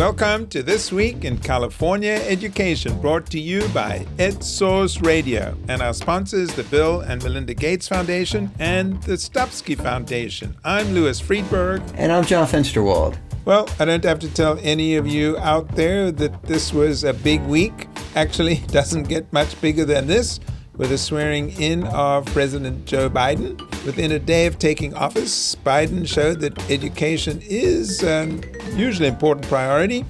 Welcome to This Week in California Education, brought to you by EdSource Radio and our sponsors, the Bill and Melinda Gates Foundation and the Stupski Foundation. I'm Louis Freedberg. And I'm John Fensterwald. Well, I don't have to tell any of you out there that this was a big week. Actually, it doesn't get much bigger than this with the swearing in of President Joe Biden. Within a day of taking office, Biden showed that education is an usually important priority,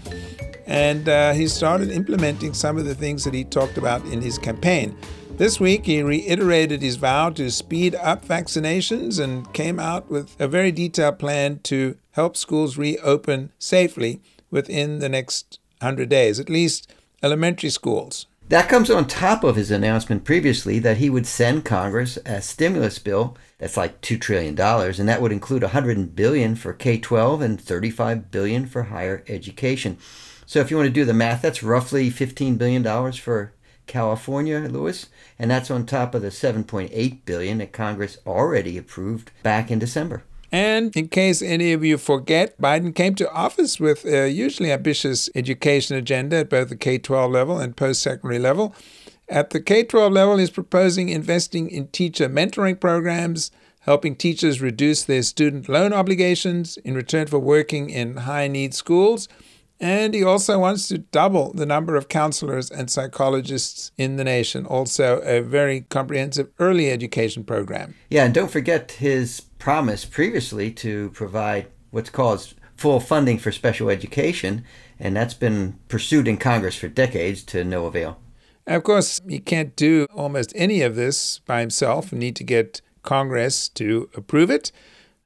and uh, he started implementing some of the things that he talked about in his campaign. This week, he reiterated his vow to speed up vaccinations and came out with a very detailed plan to help schools reopen safely within the next 100 days, at least elementary schools. That comes on top of his announcement previously that he would send Congress a stimulus bill that's like $2 trillion, and that would include 100 billion for K-12 and 35 billion for higher education. So if you want to do the math, that's roughly $15 billion for California, Louis, and that's on top of the 7.8 billion that Congress already approved back in December. And in case any of you forget, Biden came to office with a usually ambitious education agenda at both the K 12 level and post secondary level. At the K 12 level, he's proposing investing in teacher mentoring programs, helping teachers reduce their student loan obligations in return for working in high need schools. And he also wants to double the number of counselors and psychologists in the nation. Also, a very comprehensive early education program. Yeah, and don't forget his promise previously to provide what's called full funding for special education, and that's been pursued in Congress for decades to no avail. Of course, he can't do almost any of this by himself. We need to get Congress to approve it.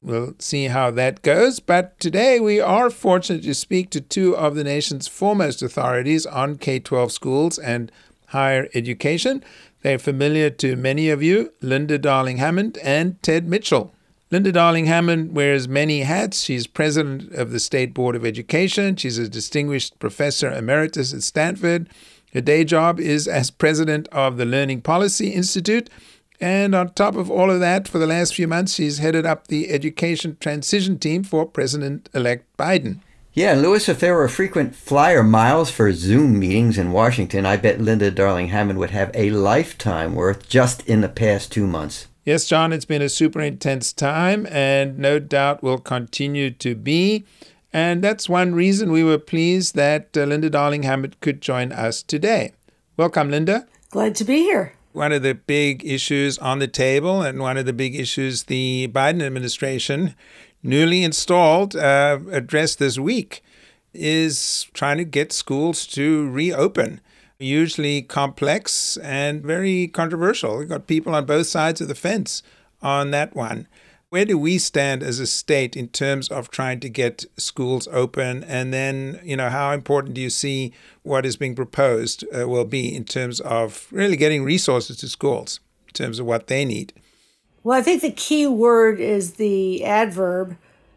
We'll see how that goes. But today we are fortunate to speak to two of the nation's foremost authorities on K 12 schools and higher education. They're familiar to many of you Linda Darling Hammond and Ted Mitchell. Linda Darling Hammond wears many hats. She's president of the State Board of Education. She's a distinguished professor emeritus at Stanford. Her day job is as president of the Learning Policy Institute. And on top of all of that, for the last few months, she's headed up the education transition team for President elect Biden. Yeah, Louis, if there were frequent flyer miles for Zoom meetings in Washington, I bet Linda Darling Hammond would have a lifetime worth just in the past two months. Yes, John, it's been a super intense time and no doubt will continue to be. And that's one reason we were pleased that uh, Linda Darling Hammond could join us today. Welcome, Linda. Glad to be here. One of the big issues on the table, and one of the big issues the Biden administration, newly installed, uh, addressed this week, is trying to get schools to reopen usually complex and very controversial. We've got people on both sides of the fence on that one. Where do we stand as a state in terms of trying to get schools open? And then, you know, how important do you see what is being proposed uh, will be in terms of really getting resources to schools, in terms of what they need? Well, I think the key word is the adverb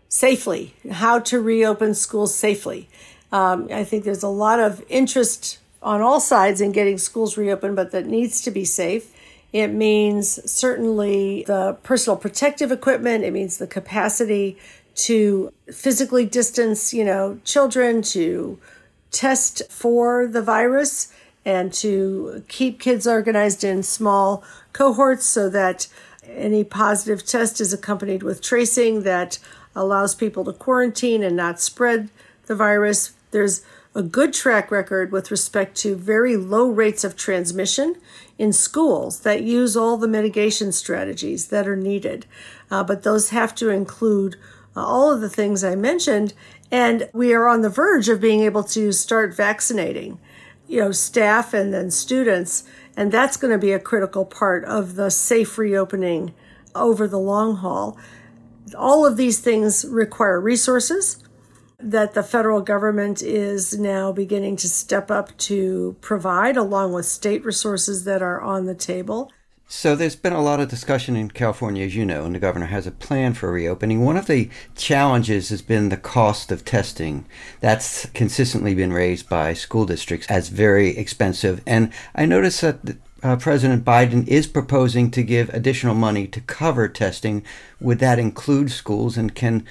safely, how to reopen schools safely. Um, I think there's a lot of interest on all sides in getting schools reopened, but that needs to be safe. It means certainly the personal protective equipment. It means the capacity to physically distance, you know, children, to test for the virus, and to keep kids organized in small cohorts so that any positive test is accompanied with tracing that allows people to quarantine and not spread the virus. There's a good track record with respect to very low rates of transmission in schools that use all the mitigation strategies that are needed. Uh, but those have to include uh, all of the things I mentioned. And we are on the verge of being able to start vaccinating, you know, staff and then students. And that's going to be a critical part of the safe reopening over the long haul. All of these things require resources that the federal government is now beginning to step up to provide, along with state resources that are on the table. So there's been a lot of discussion in California, as you know, and the governor has a plan for reopening. One of the challenges has been the cost of testing. That's consistently been raised by school districts as very expensive. And I noticed that uh, President Biden is proposing to give additional money to cover testing. Would that include schools? And can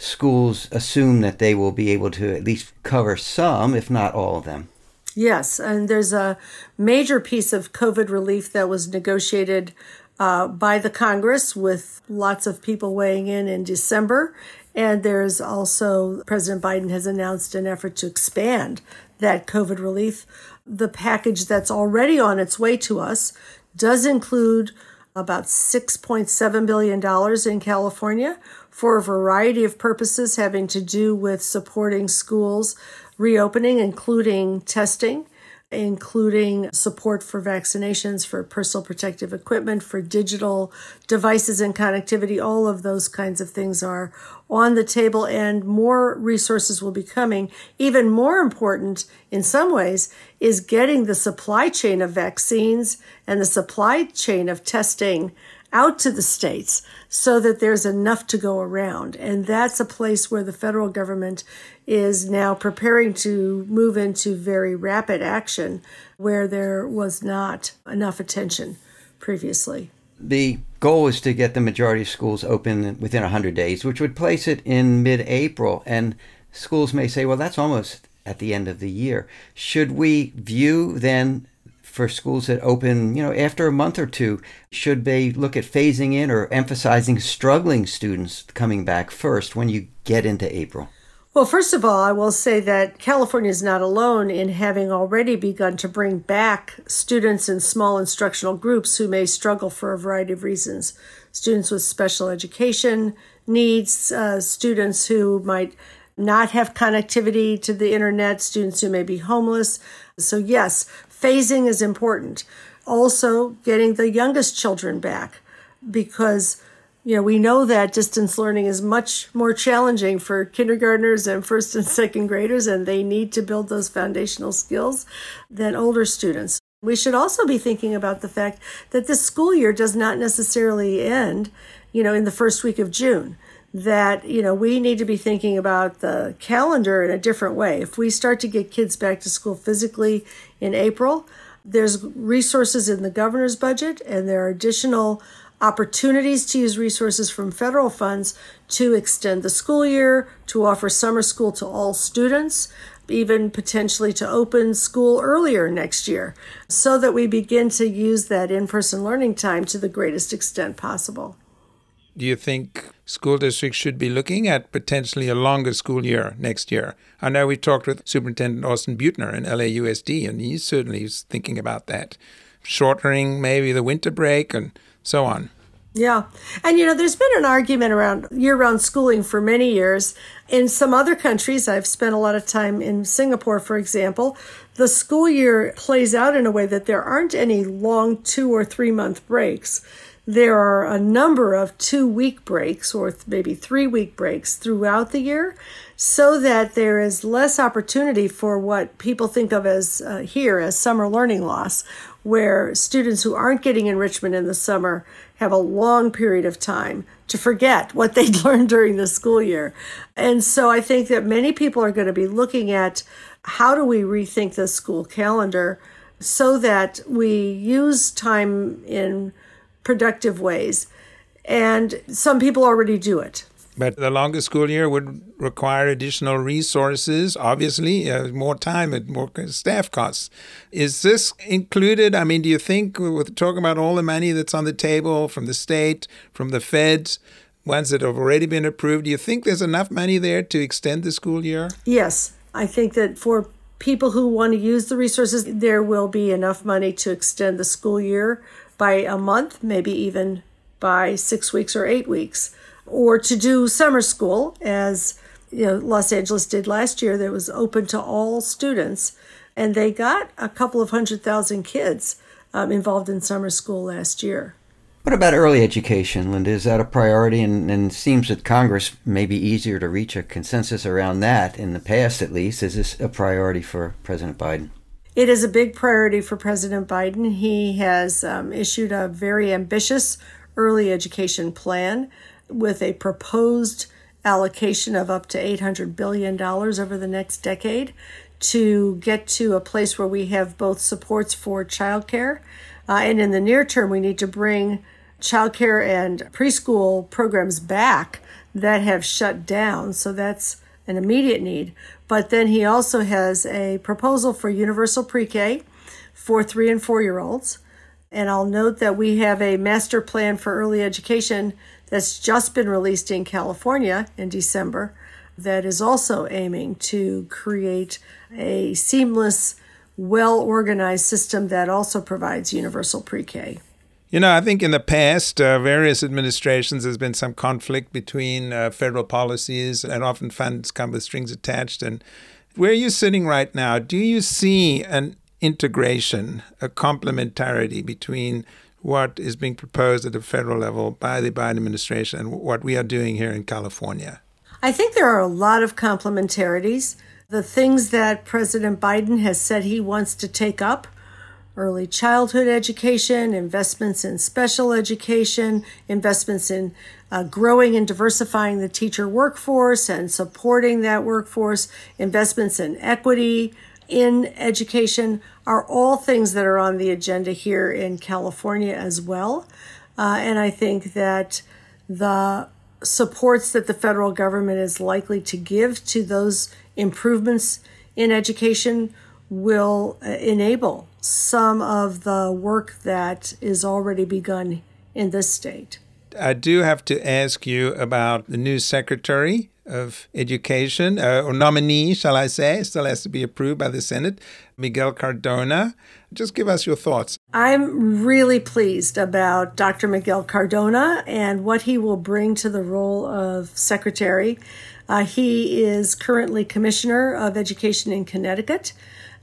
schools assume that they will be able to at least cover some, if not all of them. Yes, and there's a major piece of COVID relief that was negotiated uh, by the Congress with lots of people weighing in in December. And there's also, President Biden has announced an effort to expand that COVID relief. The package that's already on its way to us does include about $6.7 billion in California for a variety of purposes having to do with supporting schools reopening, including testing, including support for vaccinations, for personal protective equipment, for digital devices and connectivity. All of those kinds of things are on the table, and more resources will be coming. Even more important in some ways is getting the supply chain of vaccines and the supply chain of testing out to the states so that there's enough to go around. And that's a place where the federal government is now preparing to move into very rapid action where there was not enough attention previously. The goal is to get the majority of schools open within 100 days, which would place it in mid April. And schools may say, well, that's almost at the end of the year. Should we view then for schools that open, you know, after a month or two, should they look at phasing in or emphasizing struggling students coming back first when you get into April? Well, first of all, I will say that California is not alone in having already begun to bring back students in small instructional groups who may struggle for a variety of reasons. Students with special education needs, uh, students who might not have connectivity to the internet, students who may be homeless. So, yes, phasing is important. Also, getting the youngest children back because you know, we know that distance learning is much more challenging for kindergartners and first and second graders, and they need to build those foundational skills than older students. We should also be thinking about the fact that this school year does not necessarily end, you know, in the first week of June. That, you know, we need to be thinking about the calendar in a different way. If we start to get kids back to school physically in April, there's resources in the governor's budget and there are additional opportunities to use resources from federal funds to extend the school year, to offer summer school to all students, even potentially to open school earlier next year, so that we begin to use that in person learning time to the greatest extent possible. Do you think school districts should be looking at potentially a longer school year next year? I know we talked with Superintendent Austin Beutner in LAUSD, and he certainly is thinking about that. Shortening maybe the winter break and so on. Yeah. And you know, there's been an argument around year round schooling for many years. In some other countries, I've spent a lot of time in Singapore, for example, the school year plays out in a way that there aren't any long two or three month breaks. There are a number of two week breaks or maybe three week breaks throughout the year so that there is less opportunity for what people think of as uh, here as summer learning loss, where students who aren't getting enrichment in the summer have a long period of time to forget what they learned during the school year. And so I think that many people are going to be looking at how do we rethink the school calendar so that we use time in productive ways. And some people already do it. But the longer school year would require additional resources, obviously, uh, more time and more staff costs. Is this included? I mean, do you think, with talking about all the money that's on the table from the state, from the feds, ones that have already been approved, do you think there's enough money there to extend the school year? Yes. I think that for people who want to use the resources, there will be enough money to extend the school year by a month, maybe even by six weeks or eight weeks or to do summer school, as you know, Los Angeles did last year, that was open to all students. And they got a couple of hundred thousand kids um, involved in summer school last year. What about early education, Linda? Is that a priority? And, and seems that Congress may be easier to reach a consensus around that in the past, at least. Is this a priority for President Biden? It is a big priority for President Biden. He has um, issued a very ambitious early education plan with a proposed allocation of up to $800 billion over the next decade to get to a place where we have both supports for childcare. Uh, and in the near term, we need to bring childcare and preschool programs back that have shut down. So that's an immediate need. But then he also has a proposal for universal pre K for three and four year olds. And I'll note that we have a master plan for early education that's just been released in California in December that is also aiming to create a seamless, well organized system that also provides universal pre K. You know, I think in the past, uh, various administrations, there's been some conflict between uh, federal policies, and often funds come with strings attached. And where are you're sitting right now, do you see an integration, a complementarity between what is being proposed at the federal level by the Biden administration and what we are doing here in California? I think there are a lot of complementarities. The things that President Biden has said he wants to take up early childhood education, investments in special education, investments in uh, growing and diversifying the teacher workforce and supporting that workforce, investments in equity in education are all things that are on the agenda here in California as well. Uh, and I think that the supports that the federal government is likely to give to those improvements in education will uh, enable some of the work that is already begun in this state. I do have to ask you about the new secretary of education, uh, or nominee, shall I say, still has to be approved by the Senate, Miguel Cardona. Just give us your thoughts. I'm really pleased about Dr. Miguel Cardona and what he will bring to the role of secretary. Uh, he is currently Commissioner of Education in Connecticut.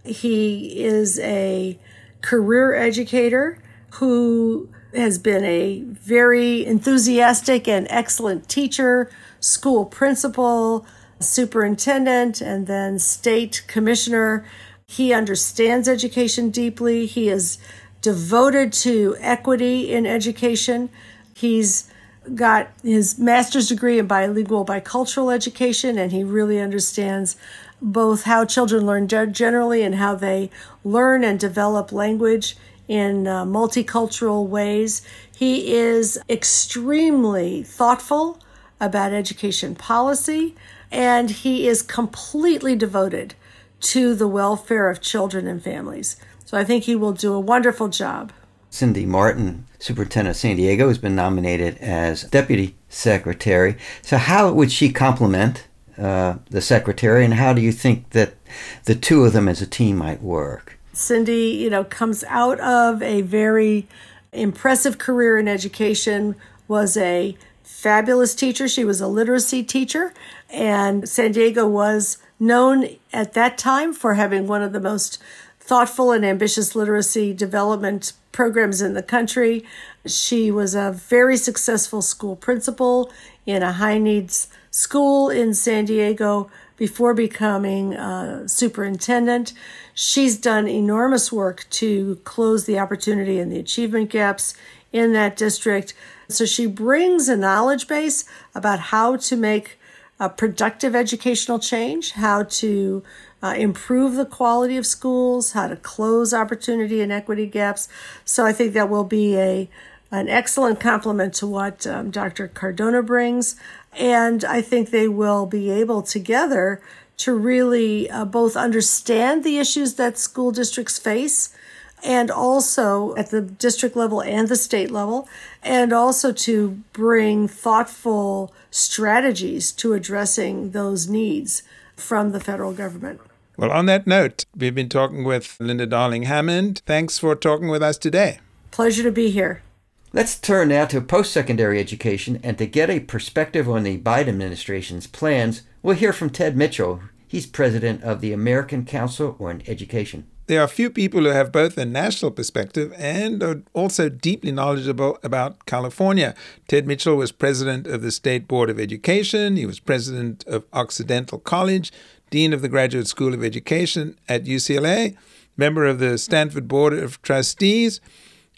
He is a career educator who has been a very enthusiastic and excellent teacher, school principal, superintendent, and then state commissioner. He understands education deeply. He is devoted to equity in education. He's got his master's degree in bilingual bicultural education, and he really understands both how children learn generally and how they learn and develop language in uh, multicultural ways. He is extremely thoughtful about education policy, and he is completely devoted to the welfare of children and families. So I think he will do a wonderful job. Cindy Marten, Superintendent of San Diego, has been nominated as Deputy Secretary. So, how would she complement uh, the Secretary, and how do you think that the two of them as a team might work? Cindy, you know, comes out of a very impressive career in education, was a fabulous teacher. She was a literacy teacher, and San Diego was known at that time for having one of the most thoughtful and ambitious literacy development programs in the country. She was a very successful school principal in a high needs school in San Diego before becoming a superintendent. She's done enormous work to close the opportunity and the achievement gaps in that district. So she brings a knowledge base about how to make a productive educational change, how to uh, improve the quality of schools, how to close opportunity and equity gaps. So I think that will be a an excellent complement to what um, Dr. Cardona brings. And I think they will be able together to really uh, both understand the issues that school districts face and also at the district level and the state level, and also to bring thoughtful strategies to addressing those needs from the federal government. Well, on that note, we've been talking with Linda Darling Hammond. Thanks for talking with us today. Pleasure to be here. Let's turn now to post secondary education, and to get a perspective on the Biden administration's plans, we'll hear from Ted Mitchell. He's president of the American Council on Education. There are few people who have both a national perspective and are also deeply knowledgeable about California. Ted Mitchell was president of the State Board of Education, he was president of Occidental College, dean of the Graduate School of Education at UCLA, member of the Stanford Board of Trustees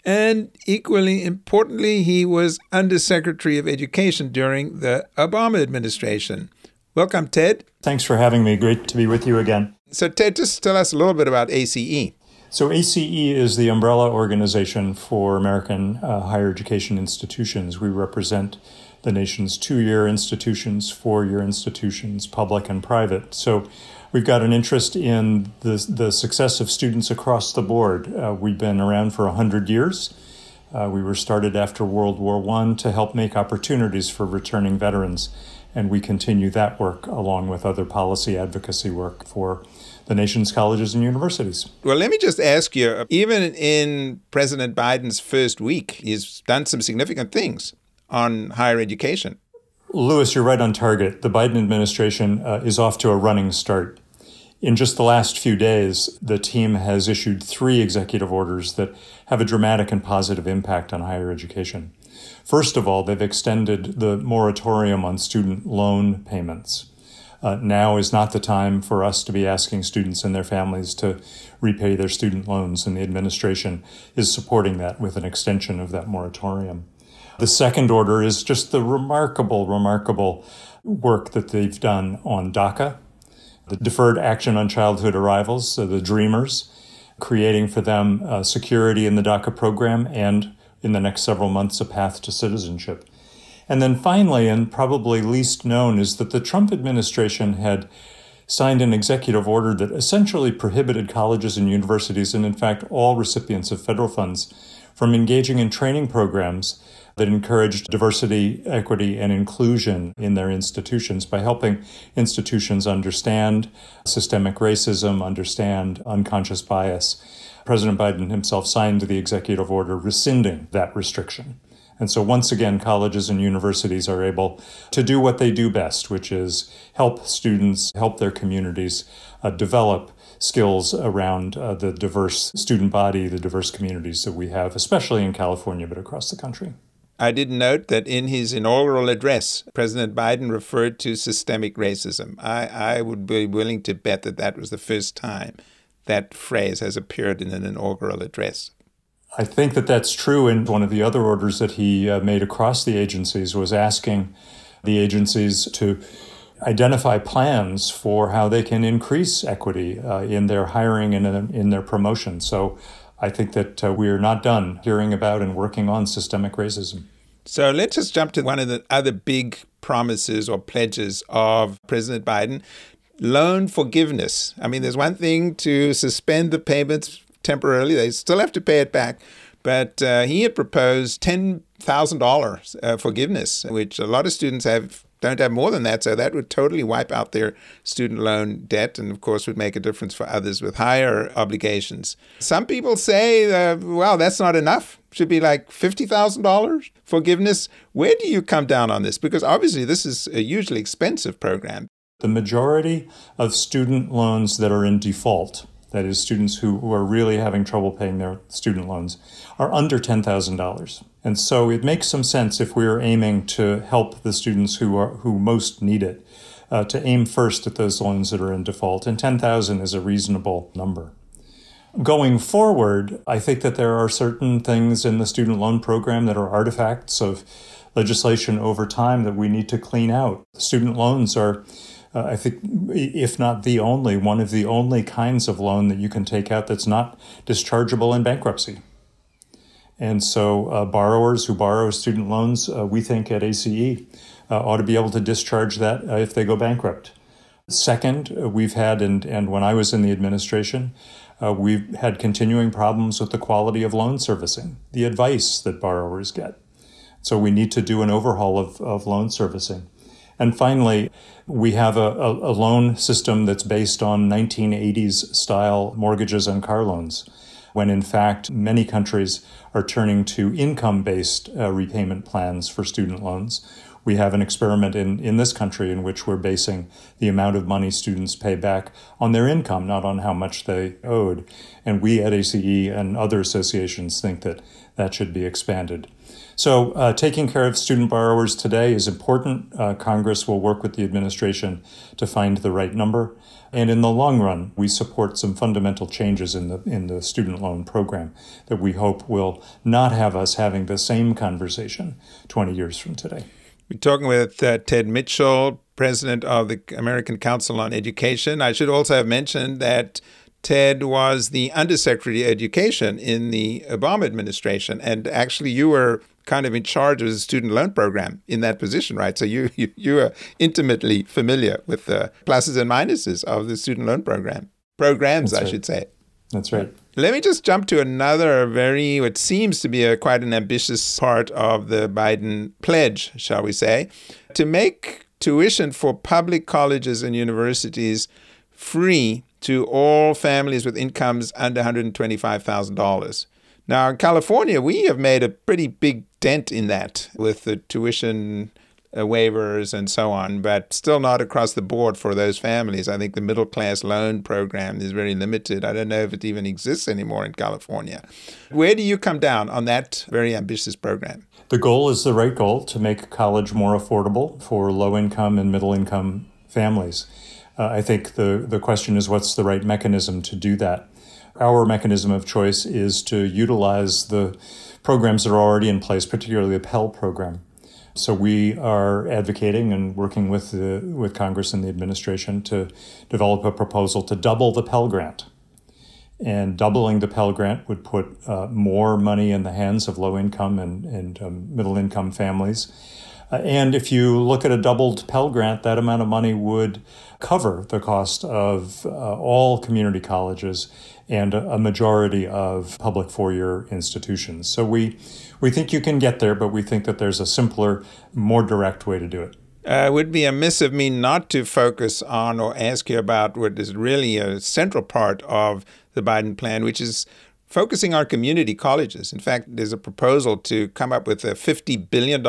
and equally importantly, he was Undersecretary of Education during the Obama administration. Welcome, Ted. Thanks for having me. Great to be with you again. So, Ted, just tell us a little bit about ACE. So, ACE is the umbrella organization for American uh, higher education institutions. We represent the nation's two year institutions, four year institutions, public and private. So we've got an interest in the, the success of students across the board. Uh, we've been around for 100 years. Uh, we were started after World War I to help make opportunities for returning veterans, and we continue that work along with other policy advocacy work for the nation's colleges and universities. Well, let me just ask you even in President Biden's first week, he's done some significant things on higher education. Louis, you're right on target. The Biden administration uh, is off to a running start. In just the last few days, the team has issued three executive orders that have a dramatic and positive impact on higher education. First of all, they've extended the moratorium on student loan payments. Uh, now is not the time for us to be asking students and their families to repay their student loans, and the administration is supporting that with an extension of that moratorium. The second order is just the remarkable, remarkable work that they've done on DACA, the Deferred Action on Childhood Arrivals, so the Dreamers, creating for them uh, security in the DACA program and in the next several months a path to citizenship. And then finally, and probably least known, is that the Trump administration had signed an executive order that essentially prohibited colleges and universities, and in fact all recipients of federal funds, from engaging in training programs that encouraged diversity, equity, and inclusion in their institutions by helping institutions understand systemic racism, understand unconscious bias. President Biden himself signed the executive order rescinding that restriction. And so, once again, colleges and universities are able to do what they do best, which is help students, help their communities uh, develop skills around uh, the diverse student body, the diverse communities that we have, especially in California, but across the country. I did note that in his inaugural address, President Biden referred to systemic racism. I, I would be willing to bet that that was the first time that phrase has appeared in an inaugural address. I think that that's true. And one of the other orders that he uh, made across the agencies was asking the agencies to identify plans for how they can increase equity uh, in their hiring and in, in their promotion. So I think that uh, we are not done hearing about and working on systemic racism. So let's just jump to one of the other big promises or pledges of President Biden loan forgiveness. I mean, there's one thing to suspend the payments temporarily, they still have to pay it back. But uh, he had proposed $10,000 uh, forgiveness, which a lot of students have don't have more than that. So that would totally wipe out their student loan debt and, of course, would make a difference for others with higher obligations. Some people say, uh, well, that's not enough. Should be like $50,000 forgiveness. Where do you come down on this? Because obviously, this is a hugely expensive program. The majority of student loans that are in default, that is, students who, who are really having trouble paying their student loans, are under $10,000. And so it makes some sense if we are aiming to help the students who are who most need it, uh, to aim first at those loans that are in default. And 10,000 is a reasonable number. Going forward, I think that there are certain things in the student loan program that are artifacts of legislation over time that we need to clean out. Student loans are, uh, I think, if not the only, one of the only kinds of loan that you can take out that's not dischargeable in bankruptcy. And so, uh, borrowers who borrow student loans, uh, we think at ACE, uh, ought to be able to discharge that uh, if they go bankrupt. Second, uh, we've had, and, and when I was in the administration, we've had continuing problems with the quality of loan servicing, the advice that borrowers get. So, we need to do an overhaul of, of loan servicing. And finally, we have a, a loan system that's based on 1980s style mortgages and car loans when in fact many countries are turning to income based uh, repayment plans for student loans. We have an experiment in, in this country in which we're basing the amount of money students pay back on their income, not on how much they owed. And we at ACE and other associations think that that should be expanded. So, uh, taking care of student borrowers today is important. Uh, Congress will work with the administration to find the right number. And in the long run, we support some fundamental changes in the in the student loan program that we hope will not have us having the same conversation 20 years from today. We're talking with uh, Ted Mitchell, president of the American Council on Education. I should also have mentioned that Ted was the Undersecretary of Education in the Obama administration, and actually, you were kind of in charge of the student loan program in that position, right? So you you, you are intimately familiar with the pluses and minuses of the student loan program programs, That's I right. should say. That's right. Let me just jump to another very, what seems to be a quite an ambitious part of the Biden pledge, shall we say, to make tuition for public colleges and universities free to all families with incomes under $125,000. Now, in California, we have made a pretty big dent in that with the tuition uh, waivers and so on, but still not across the board for those families. I think the middle class loan program is very limited. I don't know if it even exists anymore in California. Where do you come down on that very ambitious program? The goal is the right goal to make college more affordable for low income and middle income families. Uh, I think the, the question is what's the right mechanism to do that? Our mechanism of choice is to utilize the programs that are already in place, particularly the Pell program. So we are advocating and working with the, with Congress and the administration to develop a proposal to double the Pell Grant. And doubling the Pell Grant would put uh, more money in the hands of low income and, and um, middle income families. Uh, and if you look at a doubled Pell Grant, that amount of money would cover the cost of uh, all community colleges and a, majority of public four year institutions. So we, we think you can get there, but we think that there's a simpler, more direct way to do it. Uh, it would be amiss of me not to focus on or ask you about what is really a central part of the Biden plan, which is focusing on community colleges. In fact, there's a proposal to come up with a $50 billion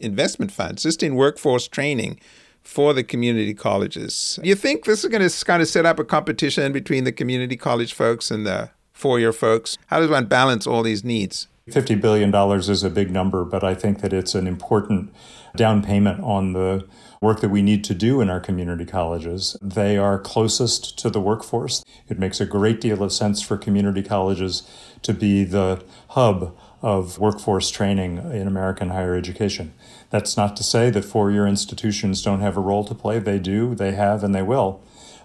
investment fund just in workforce training for the community colleges. You think this is going to kind of set up a competition between the community college folks and the four year folks? How does one balance all these needs? $50 billion is a big number, but I think that it's an important down payment on the work that we need to do in our community colleges. They are closest to the workforce. It makes a great deal of sense for community colleges to be the hub of workforce training in American higher education. That's not to say that four year institutions don't have a role to play. They do, they have, and they will.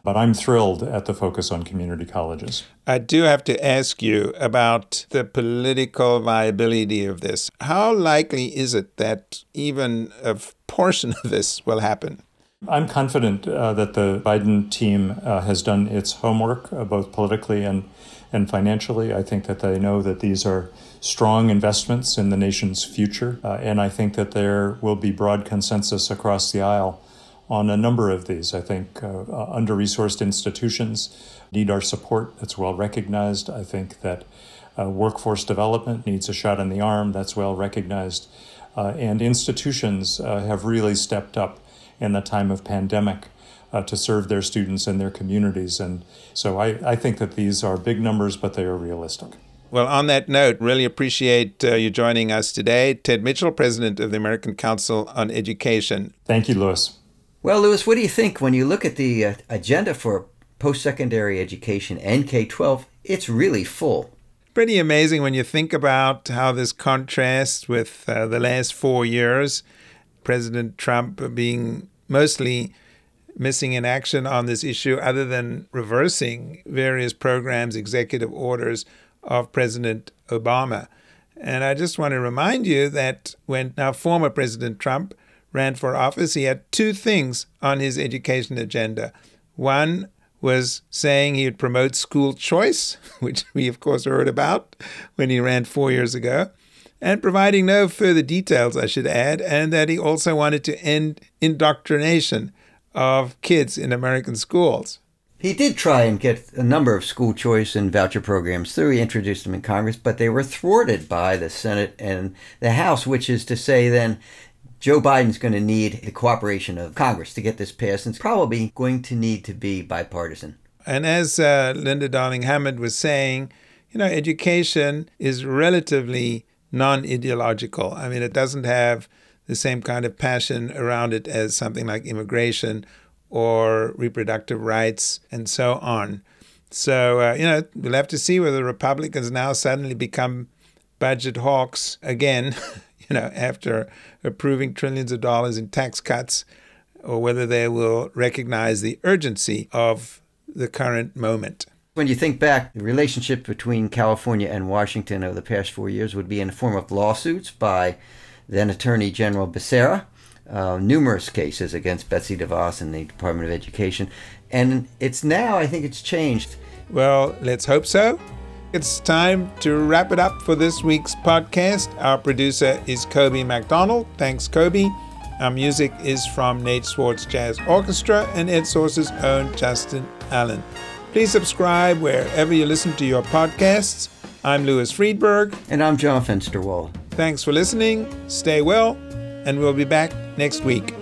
But I'm thrilled at the focus on community colleges. I do have to ask you about the political viability of this. How likely is it that even a portion of this will happen? I'm confident uh, that the Biden team uh, has done its homework, uh, both politically and, and financially. I think that they know that these are strong investments in the nation's future. Uh, and I think that there will be broad consensus across the aisle on a number of these. I think uh, under resourced institutions need our support. That's well recognized. I think that uh, workforce development needs a shot in the arm. That's well recognized. Uh, and institutions uh, have really stepped up in the time of pandemic uh, to serve their students and their communities. And so I, I think that these are big numbers, but they are realistic. Well, on that note, really appreciate uh, you joining us today. Ted Mitchell, President of the American Council on Education. Thank you, Louis. Well, Louis, what do you think when you look at the uh, agenda for post secondary education and K 12? It's really full. Pretty amazing when you think about how this contrasts with uh, the last four years. President Trump being mostly missing in action on this issue, other than reversing various programs, executive orders of President Obama. And I just want to remind you that when now former President Trump ran for office, he had two things on his education agenda. One was saying he would promote school choice, which we, of course, heard about when he ran four years ago, and providing no further details, I should add, and that he also wanted to end indoctrination of kids in American schools. He did try and get a number of school choice and voucher programs through. He introduced them in Congress, but they were thwarted by the Senate and the House, which is to say, then Joe Biden's going to need the cooperation of Congress to get this passed, and it's probably going to need to be bipartisan. And as uh, Linda Darling Hammond was saying, you know, education is relatively non ideological. I mean, it doesn't have the same kind of passion around it as something like immigration or reproductive rights and so on. So, uh, you know, we'll have to see whether Republicans now suddenly become budget hawks again, you know, after approving trillions of dollars in tax cuts, or whether they will recognize the urgency of the current moment. When you think back, the relationship between California and Washington over the past four years would be in the form of lawsuits by then Attorney General Becerra, uh, numerous cases against Betsy DeVos and the Department of Education. And it's now, I think it's changed. Well, let's hope so. It's time to wrap it up for this week's podcast. Our producer is Kobe McDonald. Thanks, Kobe. Our music is from Nate Swartz Jazz Orchestra and EdSource's own Justin Allen. Please subscribe wherever you listen to your podcasts. I'm Louis Freedberg. And I'm John Fensterwald. Thanks for listening. Stay well, and we'll be back next week.